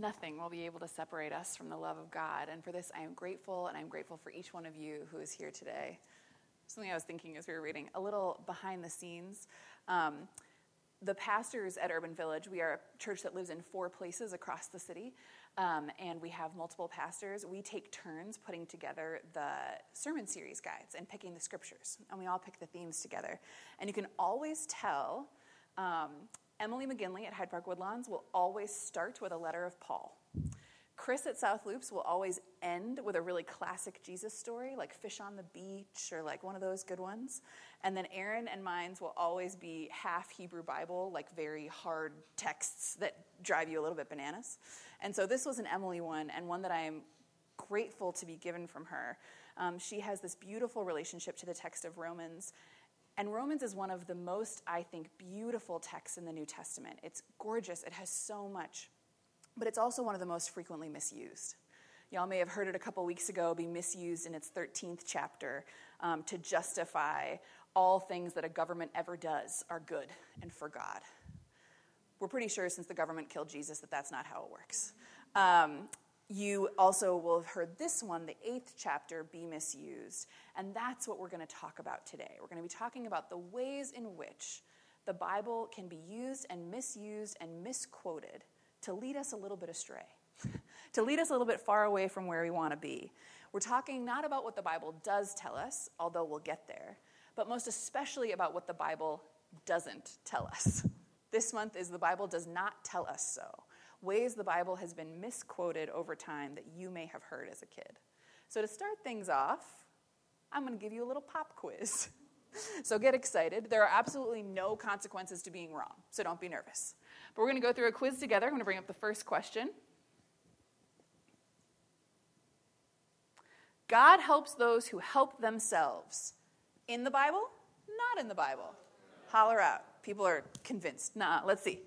nothing will be able to separate us from the love of God. And for this, I am grateful, and I'm grateful for each one of you who is here today. Something I was thinking as we were reading, a little behind the scenes. Um, the pastors at Urban Village, we are a church that lives in four places across the city, um, and we have multiple pastors. We take turns putting together the sermon series guides and picking the scriptures, and we all pick the themes together. And you can always tell um, Emily McGinley at Hyde Park Woodlawns will always start with a letter of Paul. Chris at South Loops will always end with a really classic Jesus story, like Fish on the Beach or like one of those good ones. And then Aaron and mine's will always be half Hebrew Bible, like very hard texts that drive you a little bit bananas. And so this was an Emily one, and one that I am grateful to be given from her. Um, she has this beautiful relationship to the text of Romans. And Romans is one of the most, I think, beautiful texts in the New Testament. It's gorgeous, it has so much but it's also one of the most frequently misused. Y'all may have heard it a couple weeks ago be misused in its 13th chapter um, to justify all things that a government ever does are good and for God. We're pretty sure since the government killed Jesus that that's not how it works. Um, you also will have heard this one, the eighth chapter, be misused. And that's what we're going to talk about today. We're going to be talking about the ways in which the Bible can be used and misused and misquoted to lead us a little bit astray, to lead us a little bit far away from where we want to be. We're talking not about what the Bible does tell us, although we'll get there, but most especially about what the Bible doesn't tell us. This month is the Bible does not tell us so. Ways the Bible has been misquoted over time that you may have heard as a kid. So, to start things off, I'm going to give you a little pop quiz. so, get excited. There are absolutely no consequences to being wrong, so don't be nervous. But we're going to go through a quiz together. I'm going to bring up the first question. God helps those who help themselves. In the Bible? Not in the Bible. Holler out. People are convinced. Nah, let's see.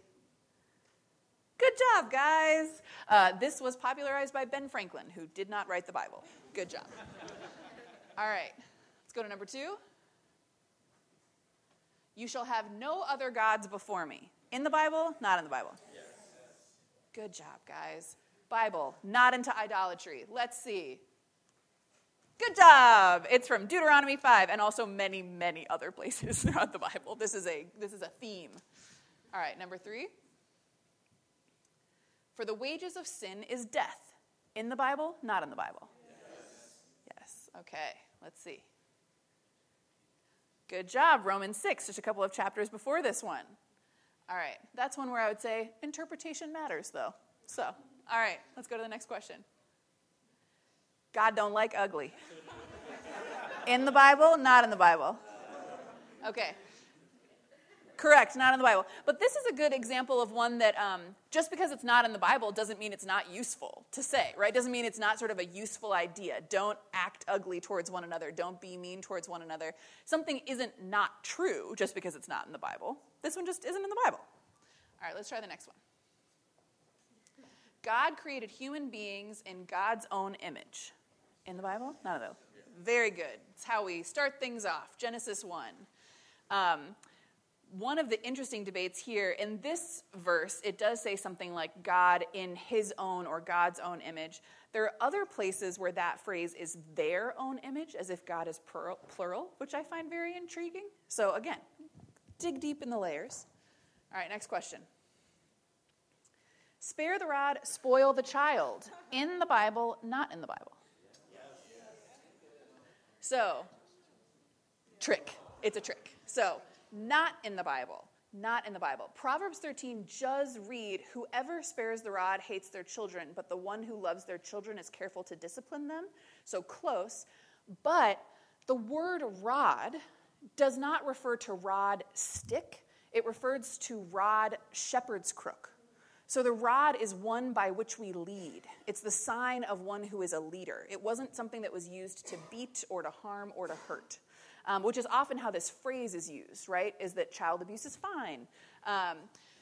Good job, guys. Uh, this was popularized by Ben Franklin, who did not write the Bible. Good job. All right, let's go to number two. You shall have no other gods before me. In the Bible, not in the Bible. Yes. Good job, guys. Bible, not into idolatry. Let's see. Good job. It's from Deuteronomy 5 and also many, many other places throughout the Bible. This is a this is a theme. All right, number 3. For the wages of sin is death. In the Bible, not in the Bible. Yes. Yes. Okay, let's see. Good job. Romans 6, just a couple of chapters before this one. All right, that's one where I would say interpretation matters, though. So, all right, let's go to the next question. God don't like ugly. In the Bible, not in the Bible. Okay. Correct, not in the Bible. But this is a good example of one that um, just because it's not in the Bible doesn't mean it's not useful to say, right? Doesn't mean it's not sort of a useful idea. Don't act ugly towards one another. Don't be mean towards one another. Something isn't not true just because it's not in the Bible. This one just isn't in the Bible. All right, let's try the next one. God created human beings in God's own image. In the Bible? Not at all. Very good. It's how we start things off. Genesis 1. Um, one of the interesting debates here in this verse, it does say something like God in his own or God's own image. There are other places where that phrase is their own image, as if God is plural, which I find very intriguing. So, again, dig deep in the layers. All right, next question. Spare the rod, spoil the child. In the Bible, not in the Bible. So, trick. It's a trick. So, not in the Bible. Not in the Bible. Proverbs 13 does read Whoever spares the rod hates their children, but the one who loves their children is careful to discipline them. So close. But the word rod does not refer to rod stick, it refers to rod shepherd's crook. So the rod is one by which we lead. It's the sign of one who is a leader. It wasn't something that was used to beat or to harm or to hurt um, which is often how this phrase is used, right? Is that child abuse is fine. Um,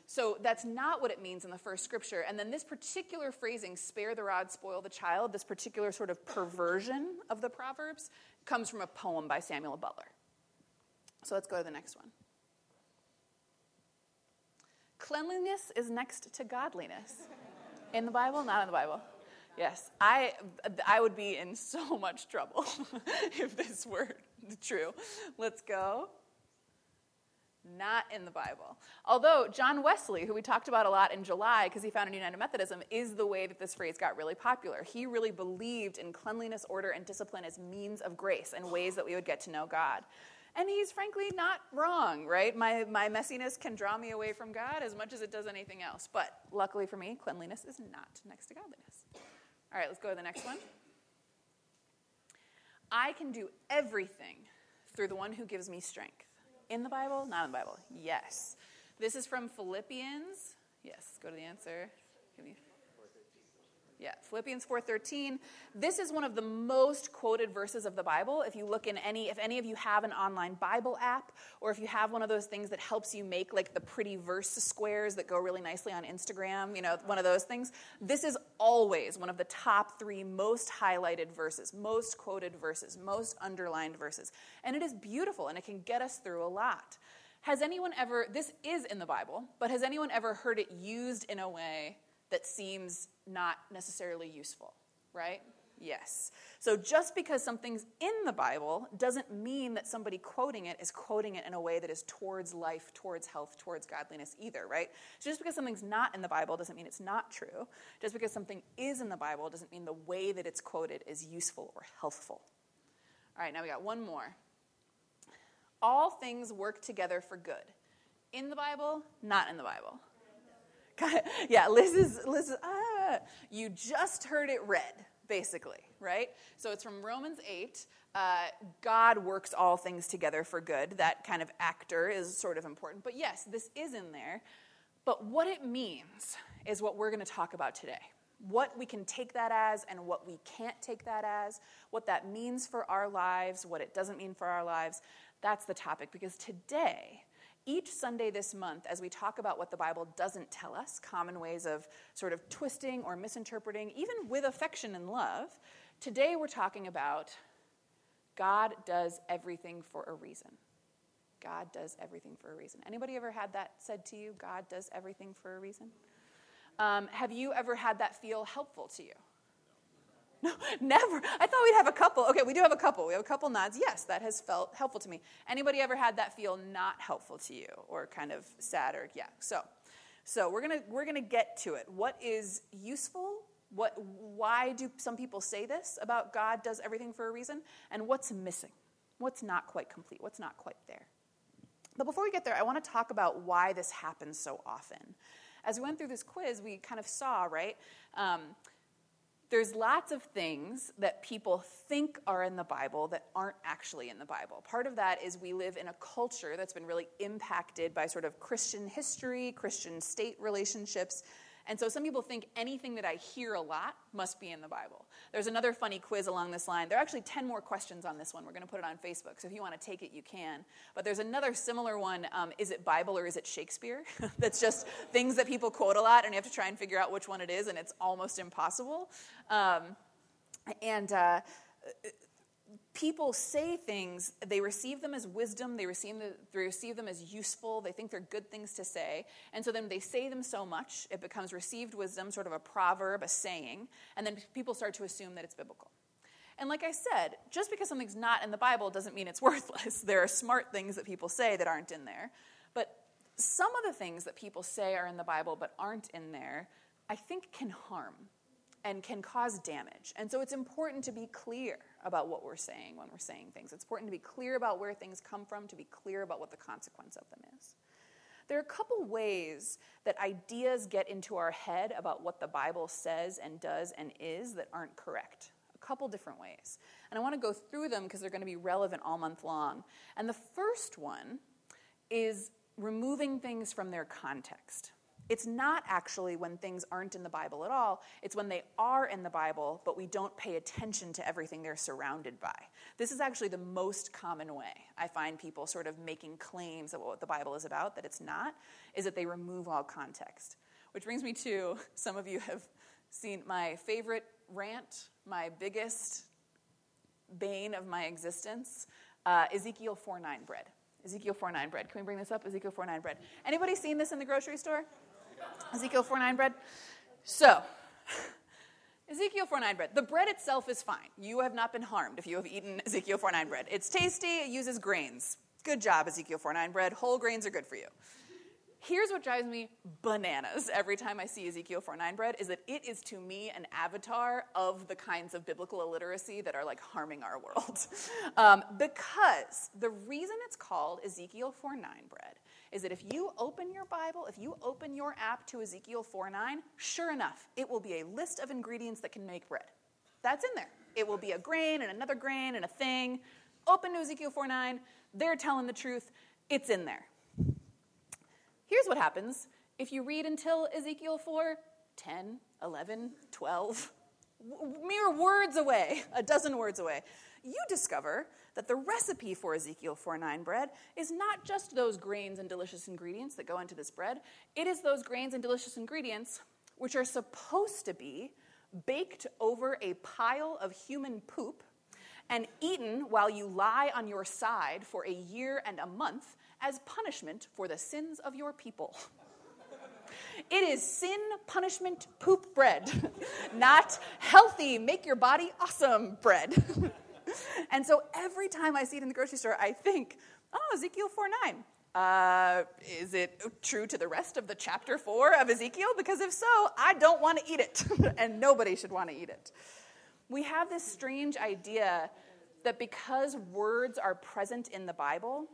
so that's not what it means in the first scripture. And then this particular phrasing, spare the rod, spoil the child, this particular sort of perversion of the Proverbs, comes from a poem by Samuel Butler. So let's go to the next one. Cleanliness is next to godliness. In the Bible? Not in the Bible. Yes, I, I would be in so much trouble if this were true. Let's go. Not in the Bible. Although John Wesley, who we talked about a lot in July because he founded United Methodism, is the way that this phrase got really popular. He really believed in cleanliness, order, and discipline as means of grace and ways that we would get to know God. And he's frankly not wrong, right? My, my messiness can draw me away from God as much as it does anything else. But luckily for me, cleanliness is not next to godliness. All right, let's go to the next one. I can do everything through the one who gives me strength. In the Bible? Not in the Bible. Yes. This is from Philippians. Yes, go to the answer. Yeah, Philippians 4:13. This is one of the most quoted verses of the Bible. If you look in any if any of you have an online Bible app or if you have one of those things that helps you make like the pretty verse squares that go really nicely on Instagram, you know, one of those things, this is always one of the top 3 most highlighted verses, most quoted verses, most underlined verses. And it is beautiful and it can get us through a lot. Has anyone ever this is in the Bible, but has anyone ever heard it used in a way that seems not necessarily useful, right? Yes. So just because something's in the Bible doesn't mean that somebody quoting it is quoting it in a way that is towards life, towards health, towards godliness either, right? So just because something's not in the Bible doesn't mean it's not true. Just because something is in the Bible doesn't mean the way that it's quoted is useful or healthful. All right, now we got one more. All things work together for good. In the Bible, not in the Bible. yeah, Liz is, Liz is, ah, you just heard it read, basically, right? So it's from Romans 8. Uh, God works all things together for good. That kind of actor is sort of important. But yes, this is in there. But what it means is what we're going to talk about today. What we can take that as and what we can't take that as, what that means for our lives, what it doesn't mean for our lives. That's the topic because today each Sunday this month, as we talk about what the Bible doesn't tell us, common ways of sort of twisting or misinterpreting, even with affection and love, today we're talking about God does everything for a reason. God does everything for a reason. Anybody ever had that said to you? God does everything for a reason? Um, have you ever had that feel helpful to you? No, never. I thought we'd have a couple. Okay, we do have a couple. We have a couple nods. Yes, that has felt helpful to me. Anybody ever had that feel not helpful to you or kind of sad or yeah. So so we're gonna we're gonna get to it. What is useful? What why do some people say this about God does everything for a reason? And what's missing? What's not quite complete? What's not quite there? But before we get there, I want to talk about why this happens so often. As we went through this quiz, we kind of saw, right? Um, there's lots of things that people think are in the Bible that aren't actually in the Bible. Part of that is we live in a culture that's been really impacted by sort of Christian history, Christian state relationships, and so some people think anything that I hear a lot must be in the Bible. There's another funny quiz along this line. There are actually 10 more questions on this one. We're going to put it on Facebook, so if you want to take it, you can. But there's another similar one um, is it Bible or is it Shakespeare? That's just things that people quote a lot, and you have to try and figure out which one it is, and it's almost impossible. Um, and uh, people say things, they receive them as wisdom, they receive, the, they receive them as useful, they think they're good things to say. And so then they say them so much, it becomes received wisdom, sort of a proverb, a saying, and then people start to assume that it's biblical. And like I said, just because something's not in the Bible doesn't mean it's worthless. There are smart things that people say that aren't in there. But some of the things that people say are in the Bible but aren't in there, I think can harm and can cause damage. And so it's important to be clear about what we're saying when we're saying things. It's important to be clear about where things come from, to be clear about what the consequence of them is. There are a couple ways that ideas get into our head about what the Bible says and does and is that aren't correct. A couple different ways. And I want to go through them because they're going to be relevant all month long. And the first one is removing things from their context. It's not actually when things aren't in the Bible at all, it's when they are in the Bible, but we don't pay attention to everything they're surrounded by. This is actually the most common way I find people sort of making claims about what the Bible is about, that it's not, is that they remove all context. Which brings me to some of you have seen my favorite rant, my biggest bane of my existence, uh, Ezekiel 4 9 bread. Ezekiel 4 9 bread. Can we bring this up? Ezekiel 4 9 bread. Anybody seen this in the grocery store? Ezekiel 4 9 bread. So, Ezekiel 4 9 bread. The bread itself is fine. You have not been harmed if you have eaten Ezekiel 4 9 bread. It's tasty, it uses grains. Good job, Ezekiel 4 9 bread. Whole grains are good for you. Here's what drives me bananas every time I see Ezekiel 4:9 bread is that it is to me an avatar of the kinds of biblical illiteracy that are like harming our world. Um, because the reason it's called Ezekiel 4:9 bread is that if you open your Bible, if you open your app to Ezekiel 4:9, sure enough, it will be a list of ingredients that can make bread. That's in there. It will be a grain and another grain and a thing. Open to Ezekiel 4:9, they're telling the truth. It's in there. Here's what happens if you read until Ezekiel 4 10, 11, 12, mere words away, a dozen words away, you discover that the recipe for Ezekiel 4:9 bread is not just those grains and delicious ingredients that go into this bread, it is those grains and delicious ingredients which are supposed to be baked over a pile of human poop and eaten while you lie on your side for a year and a month as punishment for the sins of your people. It is sin, punishment, poop bread, not healthy, make your body awesome bread. and so every time I see it in the grocery store, I think, oh, Ezekiel 4 9. Uh, is it true to the rest of the chapter 4 of Ezekiel? Because if so, I don't want to eat it, and nobody should want to eat it. We have this strange idea that because words are present in the Bible,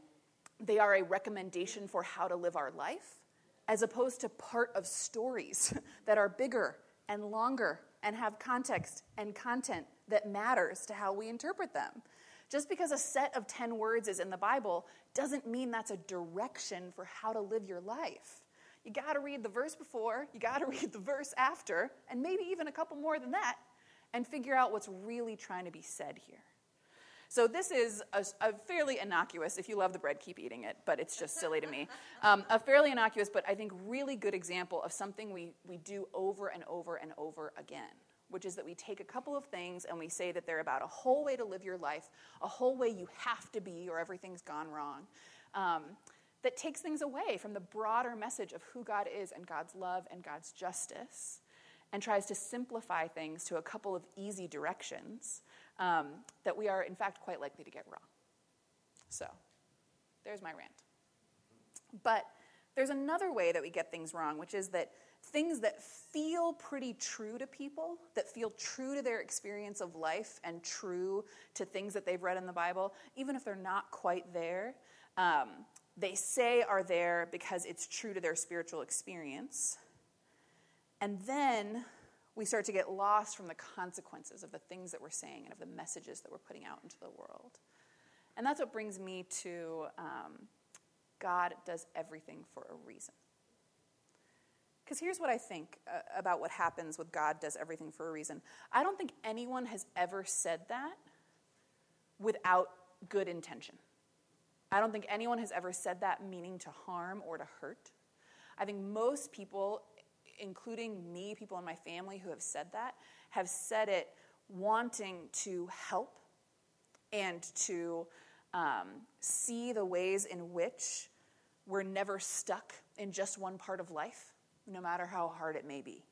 they are a recommendation for how to live our life, as opposed to part of stories that are bigger and longer and have context and content that matters to how we interpret them. Just because a set of 10 words is in the Bible doesn't mean that's a direction for how to live your life. You got to read the verse before, you got to read the verse after, and maybe even a couple more than that, and figure out what's really trying to be said here. So this is a, a, fairly innocuous, if you love the bread, keep eating it, but it's just silly to me. Um, a fairly innocuous, but I think really good example of something we, we do over and over and over again, which is that we take a couple of things and we say that they're about a whole way to live your life, a whole way you have to be or everything's gone wrong. Um, that takes things away from the broader message of who God is and God's love and God's justice, and tries to simplify things to a couple of easy directions um, that we are, in fact, quite likely to get wrong. So, there's my rant. But there's another way that we get things wrong, which is that things that feel pretty true to people, that feel true to their experience of life and true to things that they've read in the Bible, even if they're not quite there, um, they say are there because it's true to their spiritual experience. And then we start to get lost from the consequences of the things that we're saying and of the messages that we're putting out into the world. And that's what brings me to um, God does everything for a reason. Because here's what I think uh, about what happens with God does everything for a reason. I don't think anyone has ever said that without good intention. I don't think anyone has ever said that meaning to harm or to hurt. I think most people including me, people in my family who have said that, have said it wanting to help and to um, see the ways in which we're never stuck in just one part of life, no matter how hard it may be.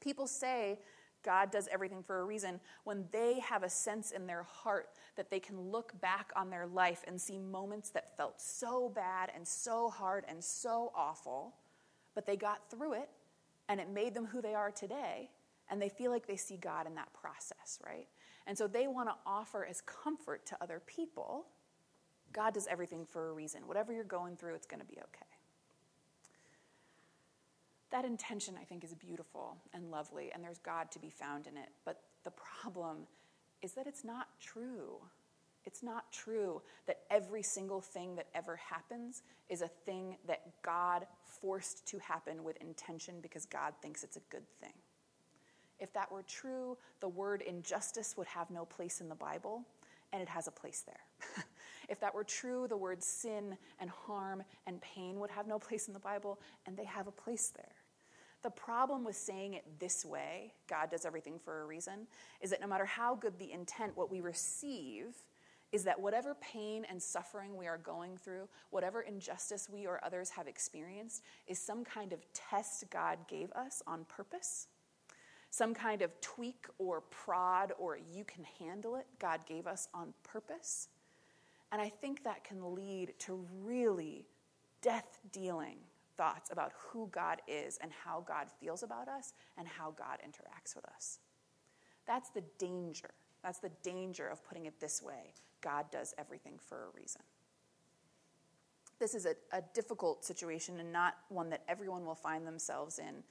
People say God does everything for a reason when they have a sense in their heart that they can look back on their life and see moments that felt so bad and so hard and so awful but they got through it and it made them who they are today. And they feel like they see God in that process, right? And so they want to offer as comfort to other people. God does everything for a reason. Whatever you're going through, it's going to be okay. That intention, I think, is beautiful and lovely, and there's God to be found in it. But the problem is that it's not true. It's not true that every single thing that ever happens is a thing that God forced to happen with intention because God thinks it's a good thing. If that were true, the word injustice would have no place in the Bible, and it has a place there. if that were true, the words sin and harm and pain would have no place in the Bible, and they have a place there. The problem with saying it this way, God does everything for a reason, is that no matter how good the intent, what we receive is that whatever pain and suffering we are going through, whatever injustice we or others have experienced, is some kind of test God gave us on purpose some kind of tweak or prod or you can handle it, God gave us on purpose. And I think that can lead to really death dealing thoughts about who God is and how God feels about us and how God interacts with us. That's the danger. That's the danger of putting it this way God does everything for a reason. This is a, a difficult situation and not one that everyone will find themselves in.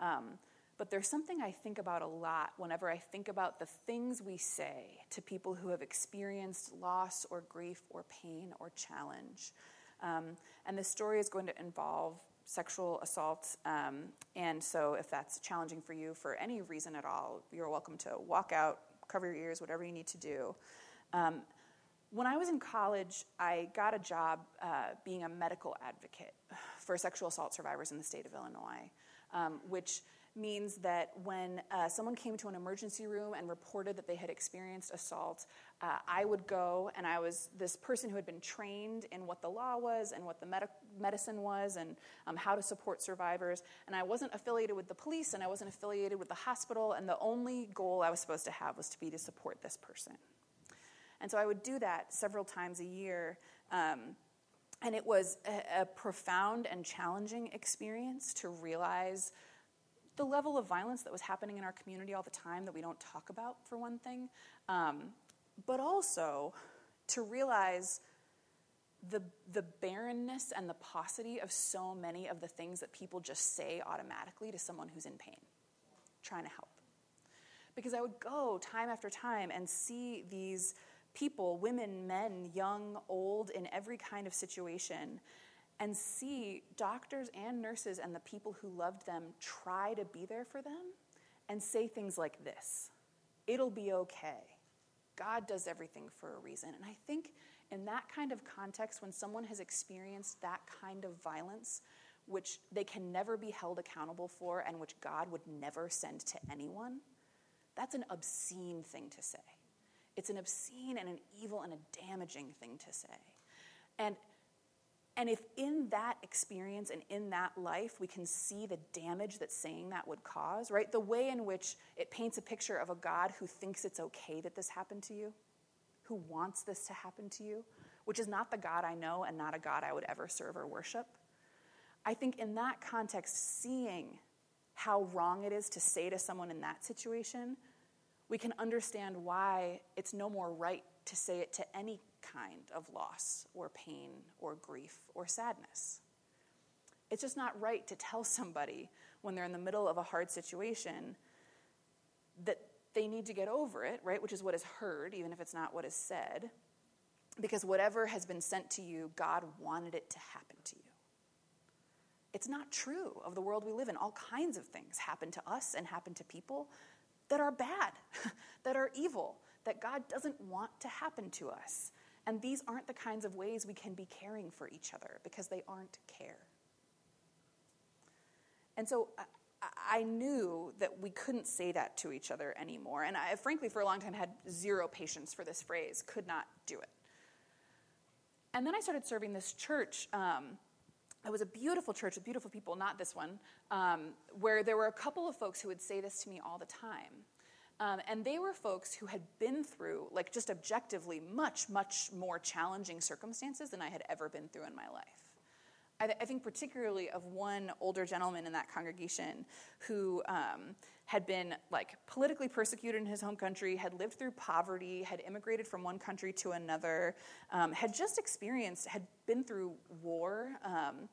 Um, but there's something I think about a lot whenever I think about the things we say to people who have experienced loss or grief or pain or challenge. Um, and this story is going to involve sexual assault. Um, and so, if that's challenging for you for any reason at all, you're welcome to walk out, cover your ears, whatever you need to do. Um, when I was in college, I got a job uh, being a medical advocate for sexual assault survivors in the state of Illinois, um, which means that when uh, someone came to an emergency room and reported that they had experienced assault, uh, I would go and I was this person who had been trained in what the law was and what the med- medicine was and um, how to support survivors. And I wasn't affiliated with the police and I wasn't affiliated with the hospital, and the only goal I was supposed to have was to be to support this person. And so I would do that several times a year. Um, and it was a, a profound and challenging experience to realize the level of violence that was happening in our community all the time that we don't talk about, for one thing, um, but also to realize the, the barrenness and the paucity of so many of the things that people just say automatically to someone who's in pain, trying to help. Because I would go time after time and see these people, women, men, young, old, in every kind of situation, and see doctors and nurses and the people who loved them try to be there for them and say things like this It'll be okay. God does everything for a reason. And I think in that kind of context, when someone has experienced that kind of violence, which they can never be held accountable for and which God would never send to anyone, that's an obscene thing to say. It's an obscene and an evil and a damaging thing to say. And and if in that experience and in that life we can see the damage that saying that would cause, right? The way in which it paints a picture of a God who thinks it's okay that this happened to you, who wants this to happen to you, which is not the God I know and not a God I would ever serve or worship. I think in that context, seeing how wrong it is to say to someone in that situation, we can understand why it's no more right to say it to any kind of loss or pain or grief or sadness. It's just not right to tell somebody when they're in the middle of a hard situation that they need to get over it, right? Which is what is heard, even if it's not what is said. Because whatever has been sent to you, God wanted it to happen to you. It's not true of the world we live in. All kinds of things happen to us and happen to people that are bad, that are evil, that God doesn't want to happen to us. And these aren't the kinds of ways we can be caring for each other because they aren't care. And so I, knew that we couldn't say that to each other anymore. And I, frankly, for a long time, had zero patience for this phrase, could not do it. And then I started serving this church. Um, it was a beautiful church with beautiful people, not this one, um, where there were a couple of folks who would say this to me all the time. Um, and they were folks who had been through, like, just objectively, much, much more challenging circumstances than I had ever been through in my life. I, th- I think particularly of one older gentleman in that congregation who um, had been like politically persecuted in his home country, had lived through poverty, had immigrated from one country to another, um, had just experienced, had been through war, um,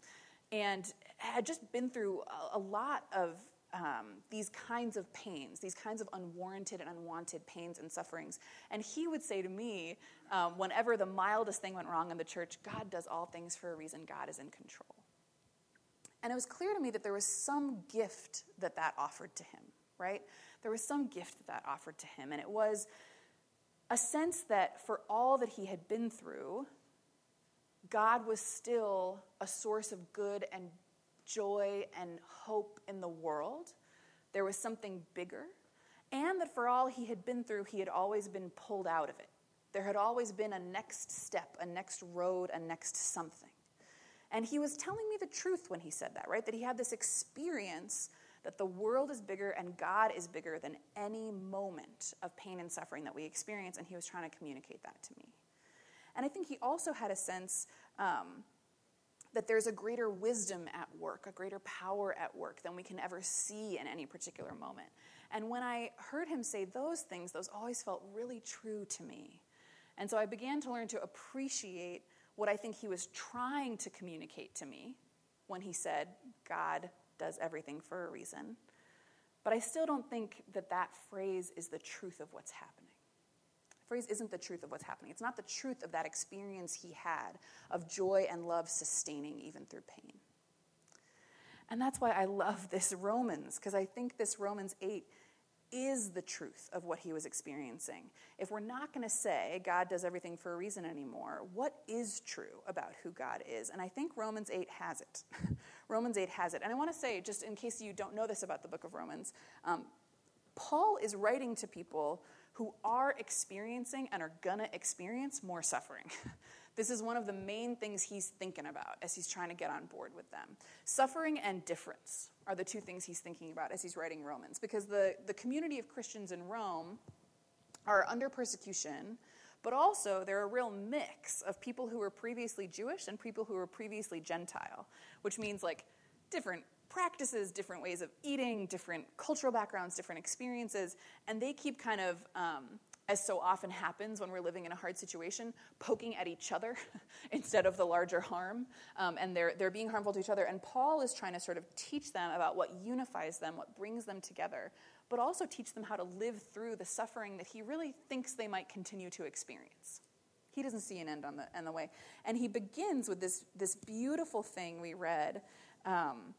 and had just been through a, a lot of um, these kinds of pains, these kinds of unwarranted and unwanted pains and sufferings. And he would say to me, um, whenever the mildest thing went wrong in the church, God does all things for a reason, God is in control. And it was clear to me that there was some gift that that offered to him, right? There was some gift that that offered to him. And it was a sense that for all that he had been through, God was still a source of good and joy and hope in the world. There was something bigger. And that for all he had been through, he had always been pulled out of it. There had always been a next step, a next road, a next something. And he was telling me the truth when he said that, right? That he had this experience that the world is bigger and God is bigger than any moment of pain and suffering that we experience, and he was trying to communicate that to me. And I think he also had a sense um, that there's a greater wisdom at work, a greater power at work than we can ever see in any particular moment. And when I heard him say those things, those always felt really true to me. And so I began to learn to appreciate what I think he was trying to communicate to me when he said, God does everything for a reason. But I still don't think that that phrase is the truth of what's happening. Phrase isn't the truth of what's happening. It's not the truth of that experience he had of joy and love sustaining even through pain. And that's why I love this Romans, because I think this Romans 8 is the truth of what he was experiencing. If we're not going to say God does everything for a reason anymore, what is true about who God is? And I think Romans 8 has it. Romans 8 has it. And I want to say, just in case you don't know this about the book of Romans, um, Paul is writing to people who are experiencing and are to experience more suffering. This is one of the main things he's thinking about as he's trying to get on board with them. Suffering and difference are the two things he's thinking about as he's writing Romans, because the, the community of Christians in Rome are under persecution, but also they're a real mix of people who were previously Jewish and people who were previously Gentile, which means like different practices, different ways of eating, different cultural backgrounds, different experiences, and they keep kind of um, as so often happens when we're living in a hard situation, poking at each other instead of the larger harm. Um, and they're, they're being harmful to each other. And Paul is trying to sort of teach them about what unifies them, what brings them together, but also teach them how to live through the suffering that he really thinks they might continue to experience. He doesn't see an end on the, on the way. And he begins with this, this beautiful thing we read. Um,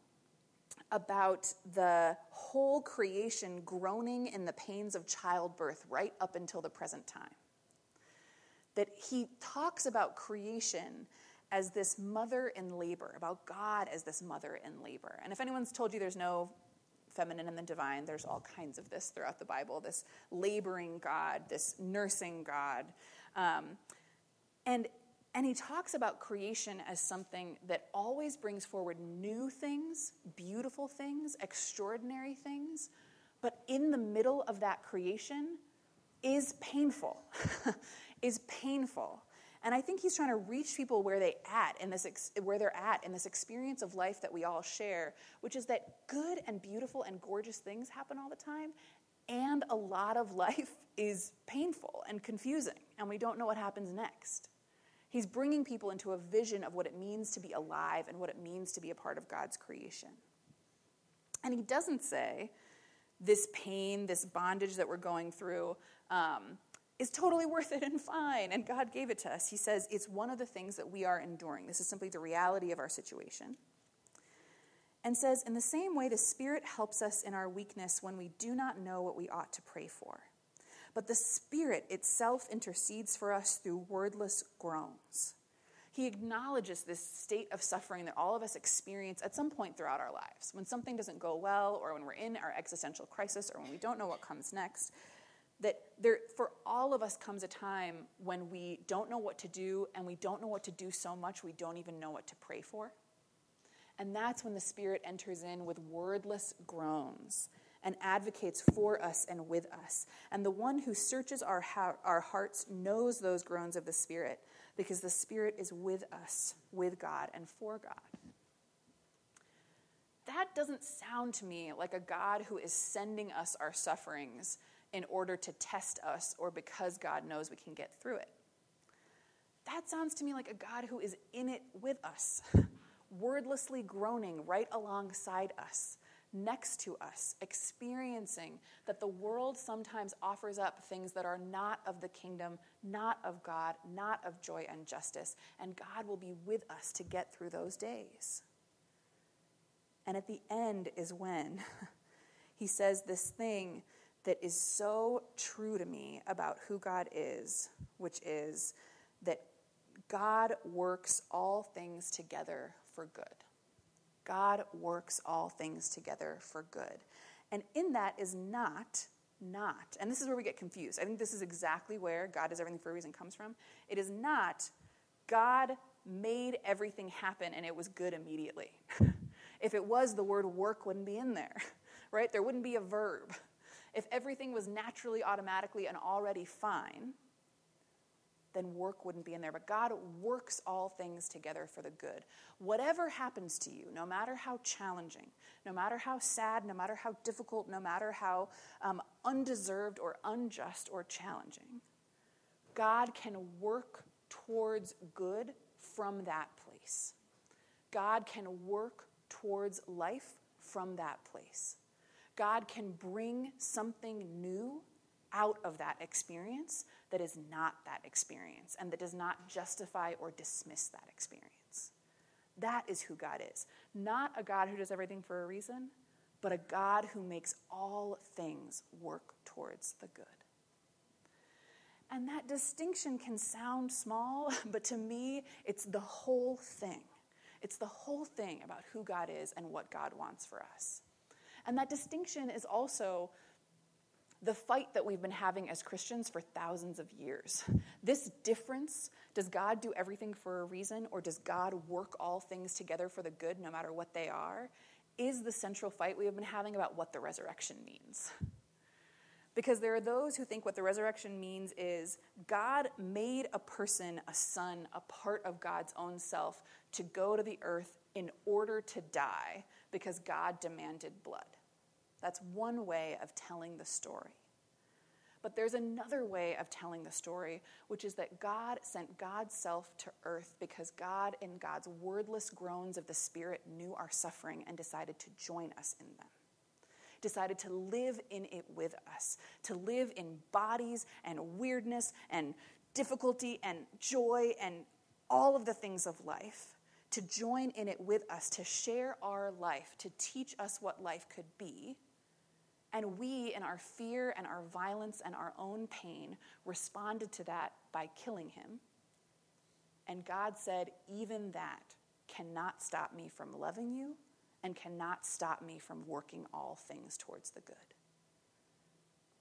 about the whole creation groaning in the pains of childbirth right up until the present time. That he talks about creation as this mother in labor, about God as this mother in labor. And if anyone's told you there's no feminine and the divine, there's all kinds of this throughout the Bible this laboring God, this nursing God. Um, and and he talks about creation as something that always brings forward new things, beautiful things, extraordinary things. But in the middle of that creation is painful, is painful. And I think he's trying to reach people where they at in this ex- where they're at in this experience of life that we all share, which is that good and beautiful and gorgeous things happen all the time, and a lot of life is painful and confusing, and we don't know what happens next. He's bringing people into a vision of what it means to be alive and what it means to be a part of God's creation. And he doesn't say this pain, this bondage that we're going through, um, is totally worth it and fine, and God gave it to us. He says it's one of the things that we are enduring. This is simply the reality of our situation. And says, in the same way, the Spirit helps us in our weakness when we do not know what we ought to pray for but the Spirit itself intercedes for us through wordless groans. He acknowledges this state of suffering that all of us experience at some point throughout our lives. When something doesn't go well, or when we're in our existential crisis, or when we don't know what comes next, that there, for all of us comes a time when we don't know what to do, and we don't know what to do so much we don't even know what to pray for. And that's when the Spirit enters in with wordless groans and advocates for us and with us. And the one who searches our, ha- our hearts knows those groans of the Spirit because the Spirit is with us, with God, and for God. That doesn't sound to me like a God who is sending us our sufferings in order to test us or because God knows we can get through it. That sounds to me like a God who is in it with us, wordlessly groaning right alongside us, next to us, experiencing that the world sometimes offers up things that are not of the kingdom, not of God, not of joy and justice, and God will be with us to get through those days. And at the end is when he says this thing that is so true to me about who God is, which is that God works all things together for good. God works all things together for good. And in that is not, not, and this is where we get confused. I think this is exactly where God does everything for a reason comes from. It is not God made everything happen and it was good immediately. if it was, the word work wouldn't be in there. right? There wouldn't be a verb. If everything was naturally, automatically, and already fine, then work wouldn't be in there. But God works all things together for the good. Whatever happens to you, no matter how challenging, no matter how sad, no matter how difficult, no matter how um, undeserved or unjust or challenging, God can work towards good from that place. God can work towards life from that place. God can bring something new out of that experience that is not that experience and that does not justify or dismiss that experience. That is who God is. Not a God who does everything for a reason, but a God who makes all things work towards the good. And that distinction can sound small, but to me, it's the whole thing. It's the whole thing about who God is and what God wants for us. And that distinction is also the fight that we've been having as Christians for thousands of years. This difference does God do everything for a reason, or does God work all things together for the good, no matter what they are? Is the central fight we have been having about what the resurrection means. Because there are those who think what the resurrection means is God made a person, a son, a part of God's own self to go to the earth in order to die because God demanded blood. That's one way of telling the story. But there's another way of telling the story, which is that God sent God's self to earth because God, in God's wordless groans of the Spirit, knew our suffering and decided to join us in them. Decided to live in it with us, to live in bodies and weirdness and difficulty and joy and all of the things of life, to join in it with us, to share our life, to teach us what life could be and we, in our fear and our violence and our own pain, responded to that by killing him. And God said, Even that cannot stop me from loving you and cannot stop me from working all things towards the good.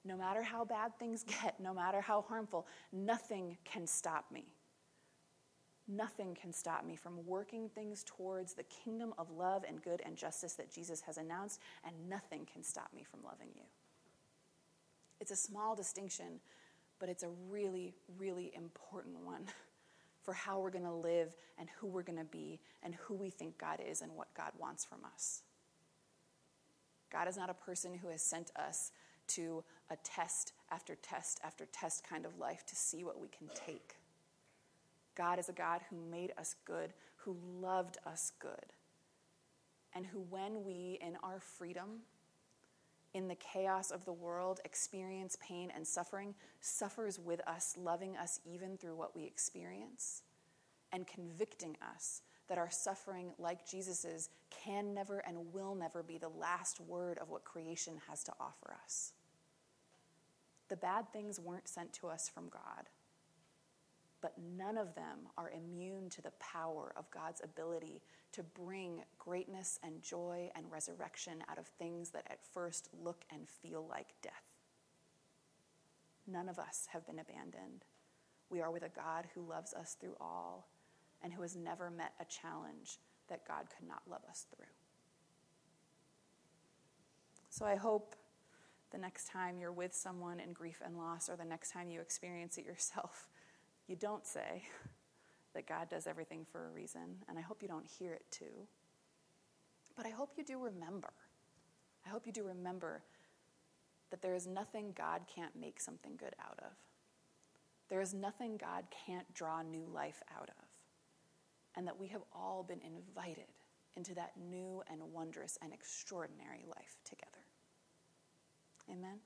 No matter how bad things get, no matter how harmful, nothing can stop me Nothing can stop me from working things towards the kingdom of love and good and justice that Jesus has announced, and nothing can stop me from loving you. It's a small distinction, but it's a really, really important one for how we're going to live and who we're going to be and who we think God is and what God wants from us. God is not a person who has sent us to a test after test after test kind of life to see what we can take. God is a God who made us good, who loved us good, and who, when we, in our freedom, in the chaos of the world, experience pain and suffering, suffers with us, loving us even through what we experience, and convicting us that our suffering, like Jesus's, can never and will never be the last word of what creation has to offer us. The bad things weren't sent to us from God but none of them are immune to the power of God's ability to bring greatness and joy and resurrection out of things that at first look and feel like death. None of us have been abandoned. We are with a God who loves us through all and who has never met a challenge that God could not love us through. So I hope the next time you're with someone in grief and loss, or the next time you experience it yourself, you don't say that God does everything for a reason, and I hope you don't hear it too. But I hope you do remember. I hope you do remember that there is nothing God can't make something good out of. There is nothing God can't draw new life out of. And that we have all been invited into that new and wondrous and extraordinary life together. Amen.